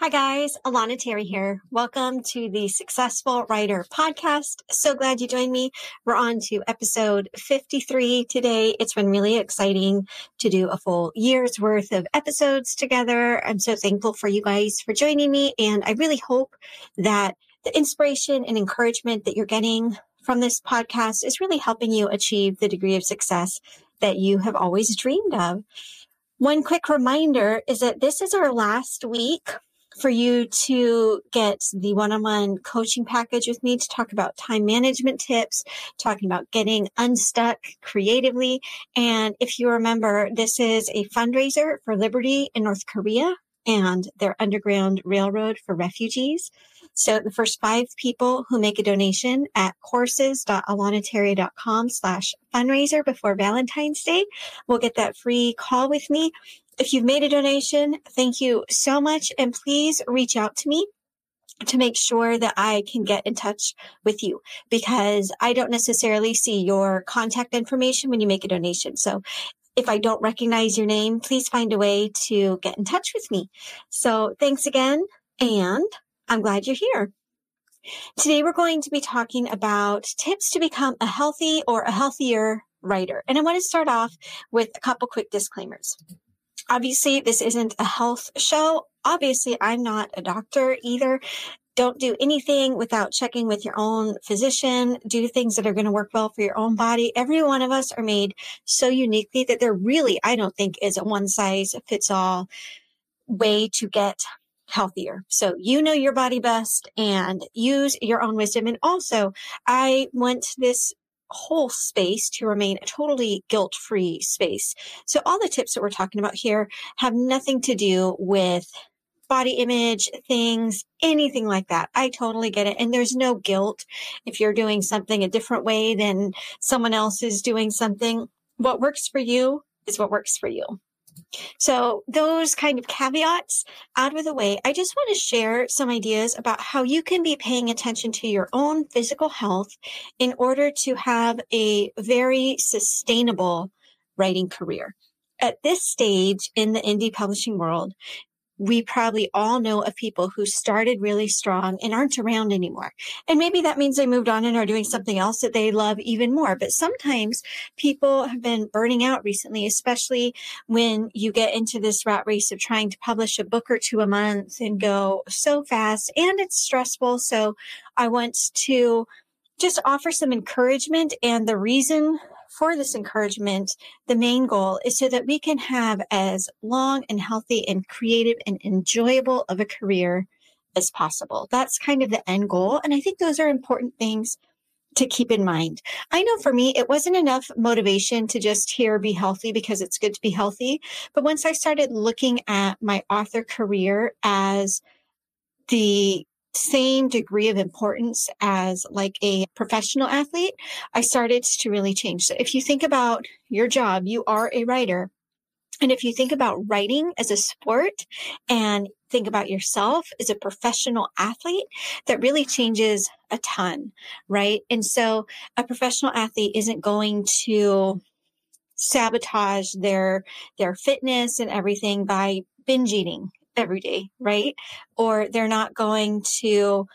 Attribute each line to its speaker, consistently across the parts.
Speaker 1: Hi guys, Alana Terry here. Welcome to the Successful Writer podcast. So glad you joined me. We're on to episode 53 today. It's been really exciting to do a full year's worth of episodes together. I'm so thankful for you guys for joining me. And I really hope that the inspiration and encouragement that you're getting from this podcast is really helping you achieve the degree of success that you have always dreamed of. One quick reminder is that this is our last week for you to get the one-on-one coaching package with me to talk about time management tips, talking about getting unstuck creatively. And if you remember, this is a fundraiser for Liberty in North Korea and their underground railroad for refugees. So the first five people who make a donation at courses.alanaterry.com slash fundraiser before Valentine's Day will get that free call with me if you've made a donation, thank you so much. And please reach out to me to make sure that I can get in touch with you because I don't necessarily see your contact information when you make a donation. So if I don't recognize your name, please find a way to get in touch with me. So thanks again. And I'm glad you're here. Today we're going to be talking about tips to become a healthy or a healthier writer. And I want to start off with a couple quick disclaimers obviously this isn't a health show. Obviously, I'm not a doctor either. Don't do anything without checking with your own physician. Do things that are going to work well for your own body. Every one of us are made so uniquely that there really, I don't think, is a one size fits all way to get healthier. So you know your body best and use your own wisdom. And also I went this whole space to remain a totally guilt free space. So all the tips that we're talking about here have nothing to do with body image things, anything like that. I totally get it. And there's no guilt if you're doing something a different way than someone else is doing something. What works for you is what works for you. So those kind of caveats out of the way, I just want to share some ideas about how you can be paying attention to your own physical health in order to have a very sustainable writing career. At this stage in the indie publishing world, we probably all know of people who started really strong and aren't around anymore. And maybe that means they moved on and are doing something else that they love even more. But sometimes people have been burning out recently, especially when you get into this rat race of trying to publish a book or two a month and go so fast and it's stressful. So I want to just offer some encouragement and the reason for this encouragement, the main goal is so that we can have as long and healthy and creative and enjoyable of a career as possible. That's kind of the end goal. And I think those are important things to keep in mind. I know for me, it wasn't enough motivation to just hear be healthy because it's good to be healthy. But once I started looking at my author career as the same degree of importance as like a professional athlete, I started to really change. So if you think about your job, you are a writer. And if you think about writing as a sport and think about yourself as a professional athlete, that really changes a ton, right? And so a professional athlete isn't going to sabotage their, their fitness and everything by binge eating every day, right? Or they're not going to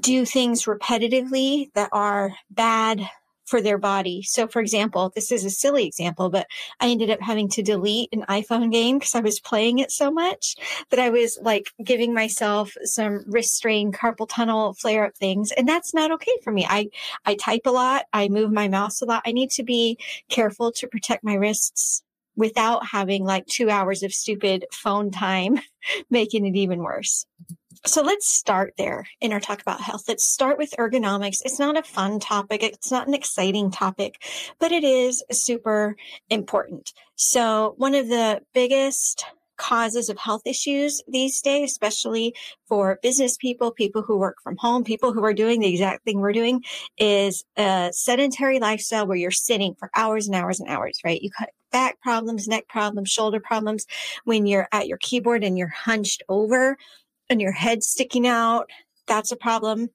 Speaker 1: do things repetitively that are bad for their body. So for example, this is a silly example, but I ended up having to delete an iPhone game because I was playing it so much that I was like giving myself some wrist strain, carpal tunnel flare up things. And that's not okay for me. I, I type a lot. I move my mouse a lot. I need to be careful to protect my wrists without having like two hours of stupid phone time, making it even worse. So let's start there in our talk about health. Let's start with ergonomics. It's not a fun topic. It's not an exciting topic, but it is super important. So one of the biggest causes of health issues these days, especially for business people, people who work from home, people who are doing the exact thing we're doing is a sedentary lifestyle where you're sitting for hours and hours and hours, right? You cut back problems, neck problems, shoulder problems when you're at your keyboard and you're hunched over and your head sticking out. That's a problem.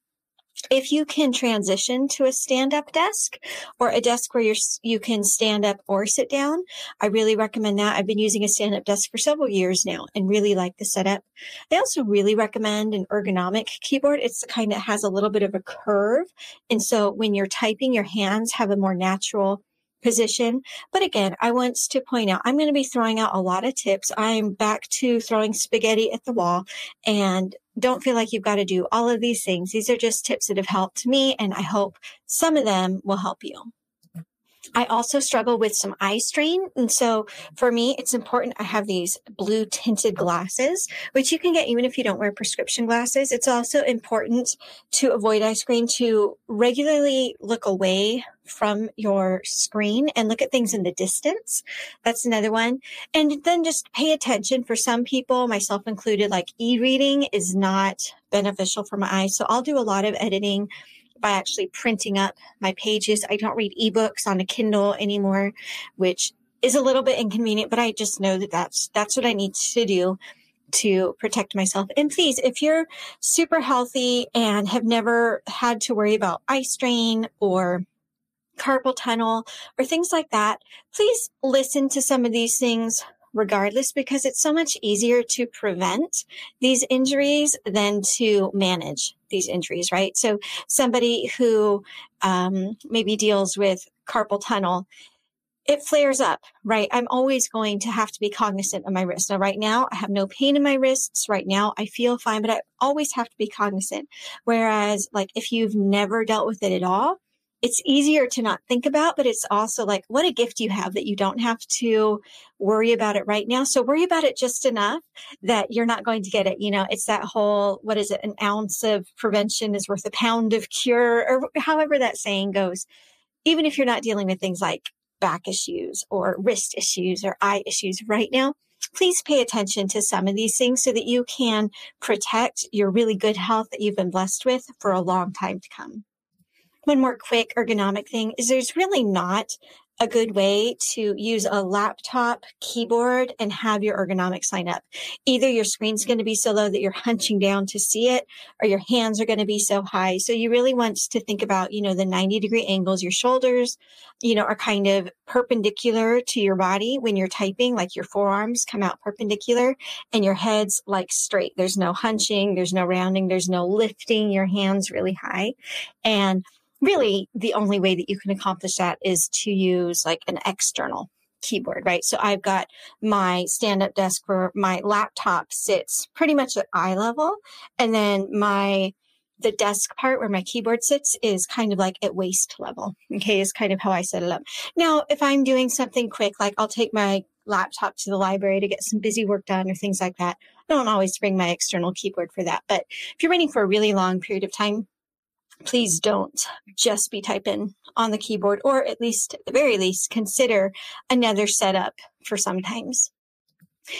Speaker 1: If you can transition to a stand up desk or a desk where you're, you can stand up or sit down, I really recommend that. I've been using a stand up desk for several years now and really like the setup. I also really recommend an ergonomic keyboard. It's the kind that has a little bit of a curve. And so when you're typing, your hands have a more natural position. But again, I want to point out, I'm going to be throwing out a lot of tips. I'm back to throwing spaghetti at the wall and don't feel like you've got to do all of these things. These are just tips that have helped me and I hope some of them will help you. I also struggle with some eye strain. And so for me, it's important I have these blue tinted glasses, which you can get even if you don't wear prescription glasses. It's also important to avoid eye strain to regularly look away from your screen and look at things in the distance. That's another one. And then just pay attention for some people, myself included, like e-reading is not beneficial for my eyes. So I'll do a lot of editing by actually printing up my pages. I don't read ebooks on a Kindle anymore, which is a little bit inconvenient, but I just know that that's, that's what I need to do to protect myself. And please, if you're super healthy and have never had to worry about eye strain or carpal tunnel or things like that, please listen to some of these things regardless because it's so much easier to prevent these injuries than to manage these injuries, right? So somebody who um, maybe deals with carpal tunnel, it flares up, right? I'm always going to have to be cognizant of my wrist. Now, right now, I have no pain in my wrists. Right now, I feel fine, but I always have to be cognizant. Whereas, like, if you've never dealt with it at all, it's easier to not think about, but it's also like, what a gift you have that you don't have to worry about it right now. So worry about it just enough that you're not going to get it. You know, it's that whole, what is it? An ounce of prevention is worth a pound of cure or however that saying goes. Even if you're not dealing with things like back issues or wrist issues or eye issues right now, please pay attention to some of these things so that you can protect your really good health that you've been blessed with for a long time to come one more quick ergonomic thing is there's really not a good way to use a laptop keyboard and have your ergonomics line up. Either your screen's going to be so low that you're hunching down to see it, or your hands are going to be so high. So you really want to think about, you know, the 90 degree angles. Your shoulders, you know, are kind of perpendicular to your body when you're typing, like your forearms come out perpendicular and your head's like straight. There's no hunching, there's no rounding, there's no lifting your hands really high. And really the only way that you can accomplish that is to use like an external keyboard, right? So I've got my stand up desk where my laptop sits pretty much at eye level. And then my, the desk part where my keyboard sits is kind of like at waist level. Okay. Is kind of how I set it up. Now, if I'm doing something quick, like I'll take my laptop to the library to get some busy work done or things like that. I don't always bring my external keyboard for that. But if you're waiting for a really long period of time, please don't just be typing on the keyboard, or at least, at the very least, consider another setup for sometimes.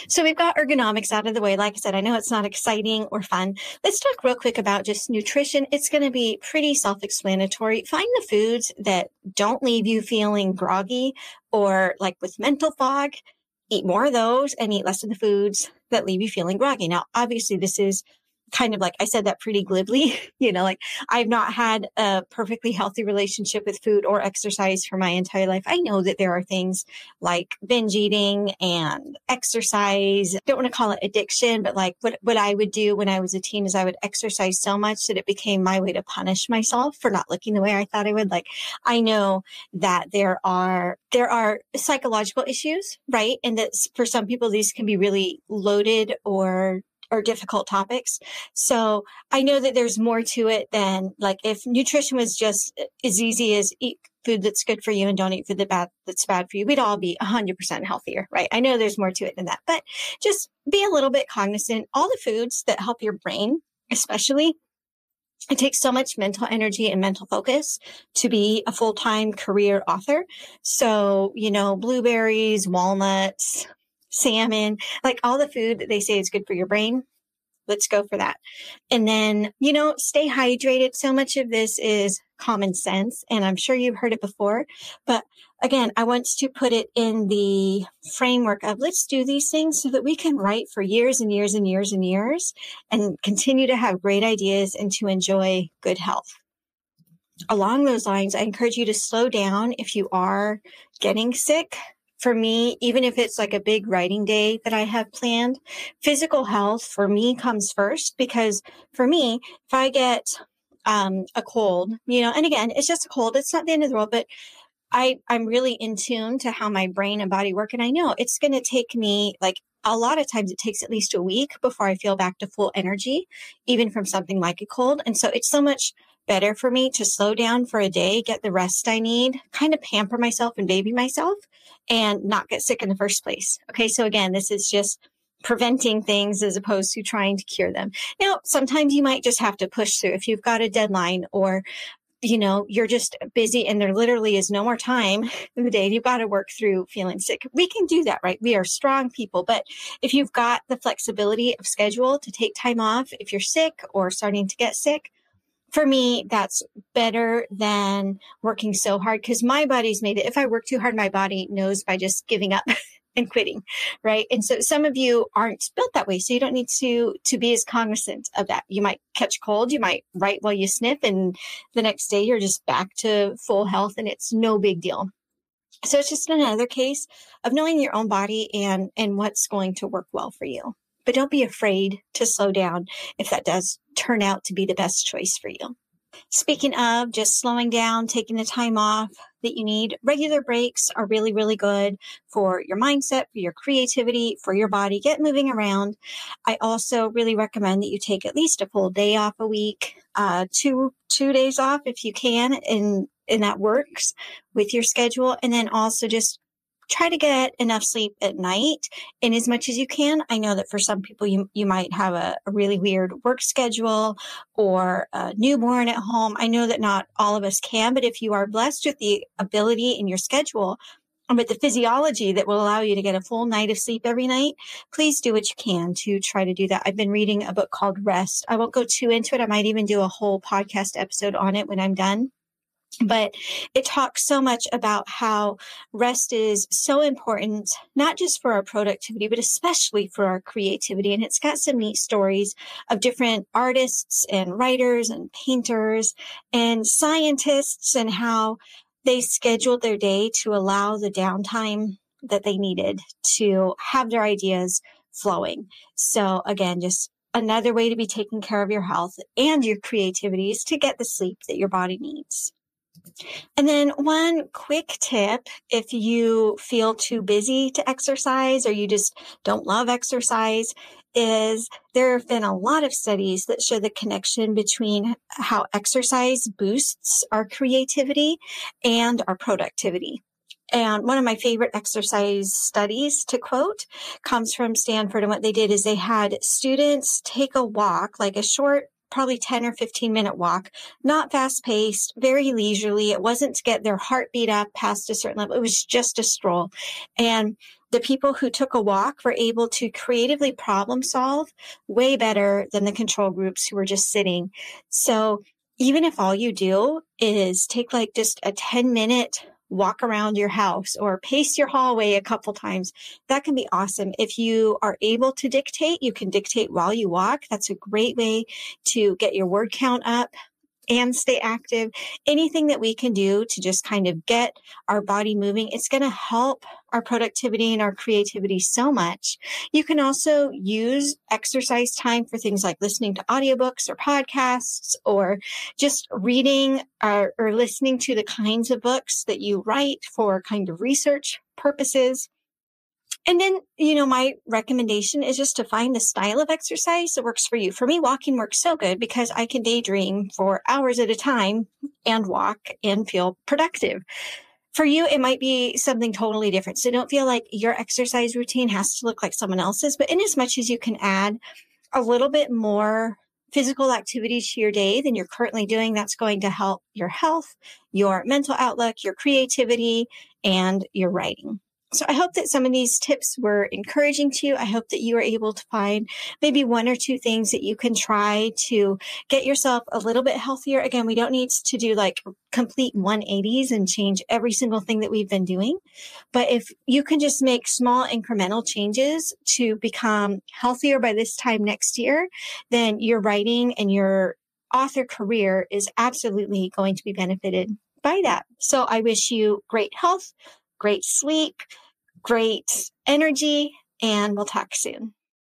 Speaker 1: So we've got ergonomics out of the way. Like I said, I know it's not exciting or fun. Let's talk real quick about just nutrition. It's going to be pretty self-explanatory. Find the foods that don't leave you feeling groggy or like with mental fog. Eat more of those and eat less of the foods that leave you feeling groggy. Now, obviously this is kind of like I said that pretty glibly, you know, like I've not had a perfectly healthy relationship with food or exercise for my entire life. I know that there are things like binge eating and exercise. Don't want to call it addiction, but like what, what I would do when I was a teen is I would exercise so much that it became my way to punish myself for not looking the way I thought I would. Like I know that there are, there are psychological issues, right? And that for some people, these can be really loaded or or difficult topics. So I know that there's more to it than like if nutrition was just uh, as easy as eat food that's good for you and don't eat food that bad, that's bad for you, we'd all be 100% healthier, right? I know there's more to it than that, but just be a little bit cognizant. All the foods that help your brain, especially, it takes so much mental energy and mental focus to be a full-time career author. So, you know, blueberries, walnuts, salmon, like all the food that they say is good for your brain. Let's go for that. And then, you know, stay hydrated. So much of this is common sense. And I'm sure you've heard it before. But again, I want to put it in the framework of let's do these things so that we can write for years and years and years and years and continue to have great ideas and to enjoy good health. along those lines, I encourage you to slow down if you are getting sick. For me, even if it's like a big writing day that I have planned, physical health for me comes first because for me, if I get um, a cold, you know, and again, it's just a cold. It's not the end of the world, but I, I'm really in tune to how my brain and body work. And I know it's going to take me like a lot of times it takes at least a week before I feel back to full energy, even from something like a cold. And so it's so much better for me to slow down for a day, get the rest I need, kind of pamper myself and baby myself and not get sick in the first place. Okay. So again, this is just preventing things as opposed to trying to cure them. Now, sometimes you might just have to push through if you've got a deadline or you know, you're just busy and there literally is no more time in the day. You've got to work through feeling sick. We can do that, right? We are strong people. But if you've got the flexibility of schedule to take time off, if you're sick or starting to get sick, for me, that's better than working so hard because my body's made it. If I work too hard, my body knows by just giving up and quitting, right? And so some of you aren't built that way. So you don't need to, to be as cognizant of that. You might catch cold. You might write while you sniff and the next day you're just back to full health and it's no big deal. So it's just another case of knowing your own body and, and what's going to work well for you. But don't be afraid to slow down if that does turn out to be the best choice for you. Speaking of just slowing down, taking the time off that you need, regular breaks are really, really good for your mindset, for your creativity, for your body. Get moving around. I also really recommend that you take at least a full day off a week, uh, two, two days off if you can, and, and that works with your schedule. And then also just try to get enough sleep at night in as much as you can. I know that for some people, you, you might have a, a, really weird work schedule or a newborn at home. I know that not all of us can, but if you are blessed with the ability in your schedule and with the physiology that will allow you to get a full night of sleep every night, please do what you can to try to do that. I've been reading a book called Rest. I won't go too into it. I might even do a whole podcast episode on it when I'm done but it talks so much about how rest is so important, not just for our productivity, but especially for our creativity. And it's got some neat stories of different artists and writers and painters and scientists and how they scheduled their day to allow the downtime that they needed to have their ideas flowing. So again, just another way to be taking care of your health and your creativity is to get the sleep that your body needs. And then one quick tip if you feel too busy to exercise or you just don't love exercise is there have been a lot of studies that show the connection between how exercise boosts our creativity and our productivity. And one of my favorite exercise studies to quote comes from Stanford. And what they did is they had students take a walk, like a short probably 10 or 15 minute walk, not fast paced, very leisurely. It wasn't to get their heartbeat up past a certain level. It was just a stroll. And the people who took a walk were able to creatively problem solve way better than the control groups who were just sitting. So even if all you do is take like just a 10 minute walk around your house or pace your hallway a couple times. That can be awesome. If you are able to dictate, you can dictate while you walk. That's a great way to get your word count up and stay active. Anything that we can do to just kind of get our body moving, it's going to help our productivity and our creativity so much. You can also use exercise time for things like listening to audiobooks or podcasts or just reading or, or listening to the kinds of books that you write for kind of research purposes. And then, you know, my recommendation is just to find the style of exercise that works for you. For me, walking works so good because I can daydream for hours at a time and walk and feel productive. For you, it might be something totally different. So don't feel like your exercise routine has to look like someone else's, but in as much as you can add a little bit more physical activity to your day than you're currently doing, that's going to help your health, your mental outlook, your creativity, and your writing. So I hope that some of these tips were encouraging to you. I hope that you were able to find maybe one or two things that you can try to get yourself a little bit healthier. Again, we don't need to do like complete 180s and change every single thing that we've been doing. But if you can just make small incremental changes to become healthier by this time next year, then your writing and your author career is absolutely going to be benefited by that. So I wish you great health, great sleep, great energy, and we'll talk soon.